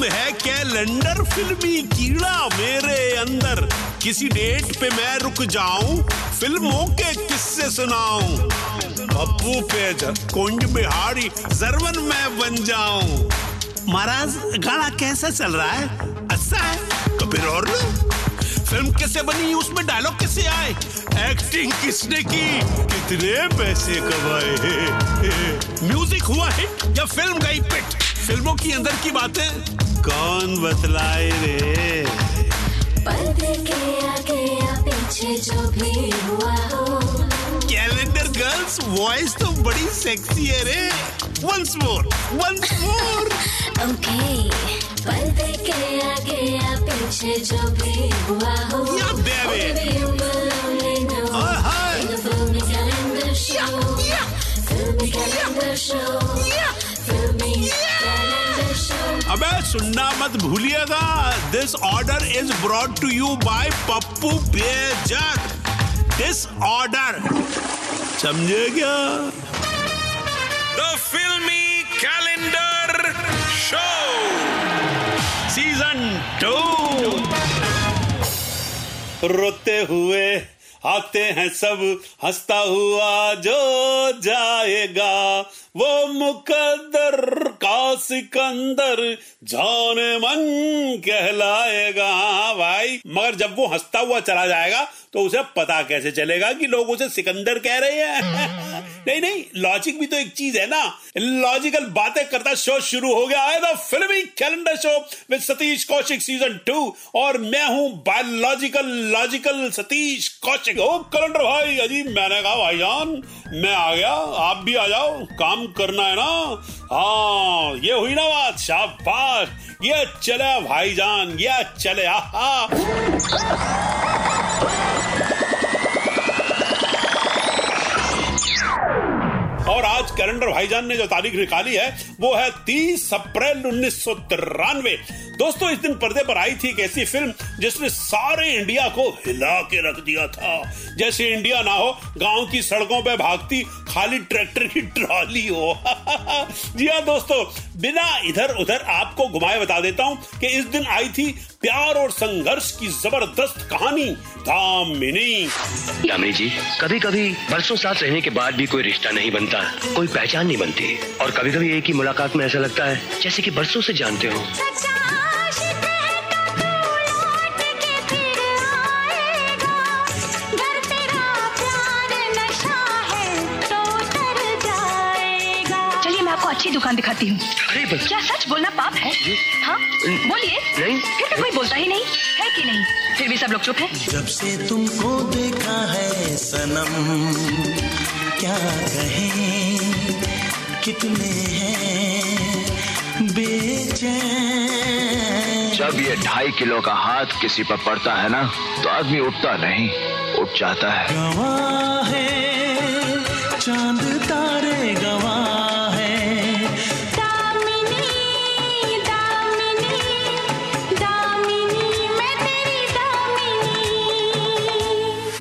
नाम है कैलेंडर फिल्मी कीड़ा मेरे अंदर। किसी डेट पे मैं रुक जाऊँ, फ़िल्मों के किस्से सुनाऊं। पप्पू पे ज- कुंज बिहारी जरवन मैं बन जाऊँ। महाराज, गाना कैसा चल रहा है? अच्छा है? तो फिर और लो फ़िल्म कैसे बनी, उसमें डायलॉग कैसे आए? एक्टिंग किसने की? कितने पैसे कमाए म्यूज़िक हुआ हिट या फ़िल्म गई पिट फ़िल्मों की अंदर की बातें? कौन बतलाए रे? पर्दे के आगे या पीछे जो भी हुआ हो। कैलेंडर गर्ल्स वॉइस तो बड़ी सेक्सी है रे। Once more once more okay पर्दे के आगे या पीछे जो भी हुआ हो। Oh, hi. in अबे सुनना मत भूलिएगा। This order is brought to you by Pappu Bejak. This order समझे क्या? द फिल्मी कैलेंडर शो सीज़न टू रोते हुए आते हैं सब हंसता हुआ जो जाएगा। वो मुकद्दर का सिकंदर जाने मन कहलाएगा हाँ भाई। मगर जब वो हंसता हुआ चला जाएगा तो उसे पता कैसे चलेगा कि लोग उसे सिकंदर कह रहे हैं? नहीं नहीं लॉजिक भी तो एक चीज़ है ना। लॉजिकल बातें करता शो शुरू हो गया है Filmi calendar show with Satish Kaushik season two और मैं हूँ बायोलॉजिकल लॉजिकल सतीश कौशिक ओ कैलेंडर भाई अजी मैंने कहा, भाईजान, मैं आ गया, आप भी आ जाओ, काम करना है ना? हाँ ये हुई ना बात, शाबाश। ये चले भाईजान, ये चले और आज कैलेंडर भाईजान ने जो तारीख निकाली है, वो है 30 अप्रैल उन्नीस सौ तिरानवे। दोस्तों, इस दिन पर्दे पर आई थी एक ऐसी फ़िल्म जिसने सारे इंडिया को हिला के रख दिया था। जैसे इंडिया ना हो, गाँव की सड़कों पे भागती खाली ट्रैक्टर की ट्रॉली हो। जी हाँ दोस्तों, बिना इधर उधर आपको घुमाए बता देता हूँ कि इस दिन आई थी प्यार और संघर्ष की ज़बरदस्त कहानी, दामिनी। दामिनी जी कभी कभी बरसों साथ रहने के बाद भी कोई रिश्ता नहीं बनता, कोई पहचान नहीं बनती। और कभी कभी एक ही मुलाकात में ऐसा लगता है जैसे कि बरसों से जानते हो। अच्छी दुकान दिखाती हूँ। क्या सच बोलना पाप है? हाँ बोलिए। फिर तो कोई बोलता ही नहीं। है कि नहीं? फिर भी सब लोग चुप हैं। जब से तुमको देखा है सनम क्या कहें? कितने हैं बेचैन? जब ये ढाई किलो का हाथ किसी पर पड़ता है ना तो आदमी उठता नहीं उठ जाता है। गवाह है चाँद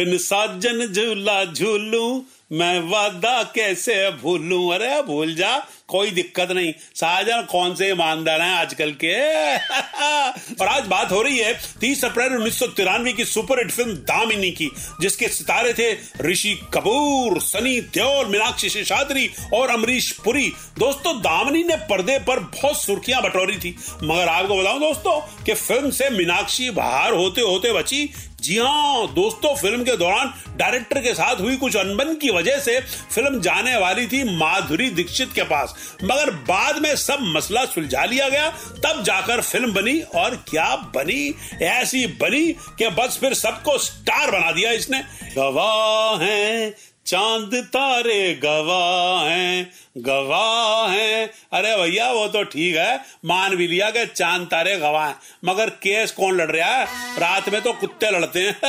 बिन साजन झूला झूलू मैं वादा कैसे भूलूं? अरे, भूल जा, कोई दिक्कत नहीं। साजन कौन से ईमानदार हैं आजकल के? और आज बात हो रही है 30 अप्रैल उन्नीस सौ तिरानवे की सुपरहिट फ़िल्म दामिनी की, जिसके सितारे थे ऋषि कपूर, सनी देओल, मीनाक्षी शेषाद्री और अमरीश पुरी। दोस्तों, दामिनी ने पर्दे पर बहुत सुर्खियाँ बटोरी थी। मगर आपको बताऊँ दोस्तों, कि फ़िल्म से मीनाक्षी बाहर होते होते बची। जी हाँ दोस्तों, फ़िल्म के दौरान डायरेक्टर के साथ हुई कुछ अनबन की वजह से फ़िल्म जाने वाली थी माधुरी दीक्षित के पास। मगर बाद में सब मसला सुलझा लिया गया, तब जाकर फ़िल्म बनी और क्या बनी? ऐसी बनी कि बस फिर सबको स्टार बना दिया इसने। गवाह है, चाँद तारे गवाह हैं गवाह हैं। अरे भैया, वो तो ठीक है। मान भी लिया कि चाँद तारे गवाह हैं। मगर केस कौन लड़ रहा है? रात में तो कुत्ते लड़ते हैं।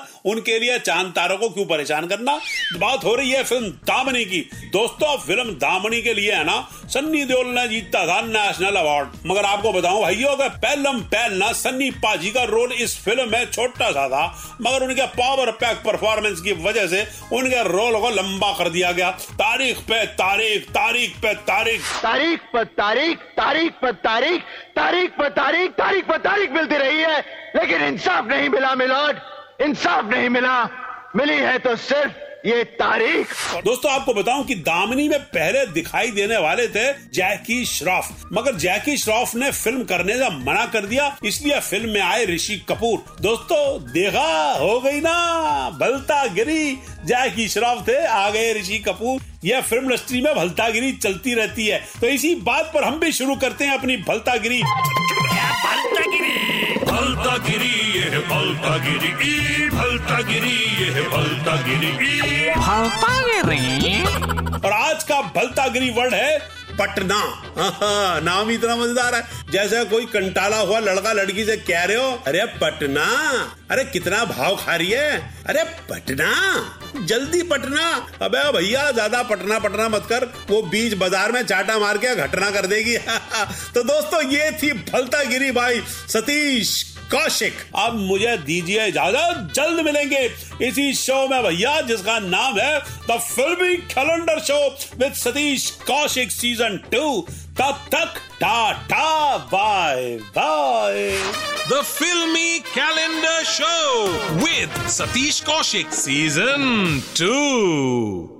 उनके लिए चाँद तारों को क्यों परेशान करना? बात हो रही है फ़िल्म दामनी की। दोस्तों, फ़िल्म दामनी के लिए है ना, सन्नी देओल ने जीता था नेशनल अवार्ड। मगर आपको बताऊँ भाइयों का पहलम पहल ना सन्नी पाजी का रोल इस फ़िल्म में छोटा सा था, मगर उनके पावर पैक परफॉर्मेंस की वजह से उनके रोल को लंबा कर दिया गया। तारीख पे तारीख तारीख पे तारीख। तारीख पर तारीख तारीख पर तारीख तारीख पर तारीख तारीख पर तारीख मिलती रही है। लेकिन इंसाफ नहीं मिला मिलोट इंसाफ नहीं मिला। मिली है तो सिर्फ़ ये तारीख। दोस्तों, आपको बताऊँ कि दामनी में पहले दिखाई देने वाले थे जैकी श्रॉफ। मगर जैकी श्रॉफ ने फ़िल्म करने से मना कर दिया, इसलिए फ़िल्म में आए ऋषि कपूर। दोस्तों, देखा? हो गई ना? भलता गिरी जैकी श्रॉफ थे, आ गए ऋषि कपूर। यह फ़िल्म इंडस्ट्री में भलतागिरी चलती रहती है। तो इसी बात पर हम भी शुरू करते हैं अपनी भलतागिरी। भलतागिरी ये है भलतागिरी ई भलतागिरी ये है भलतागिरी ई। और आज का भलता गिरी वर्ड है पटना। नाम इतना मज़ेदार है। जैसे कोई कंटाला हुआ लड़का लड़की से कह रहे हो, अरे पटना, अरे कितना भाव खा रही है, अरे पटना, जल्दी पटना। अबे भैया, ज़्यादा पटना पटना मत कर, वो बीच बाज़ार में चाटा मार के घटना कर देगी। तो दोस्तों, ये थी फलता गिरी भाई सतीश कौशिक, अब मुझे दीजिए इजाज़त, जल्द मिलेंगे इसी शो में भैया, जिसका नाम है the Filmi calendar show with Satish Kaushik season two तब तक tata bye bye the Filmi calendar show with Satish Kaushik season 2.